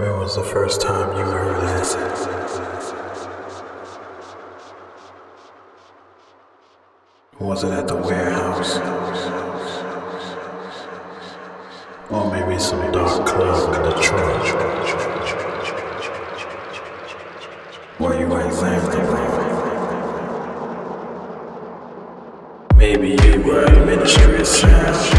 When was the first time you heard acid? Was it at the warehouse? Or maybe some dark club in Detroit? Were you at Lamb Maybe you were at Ministry of Sound.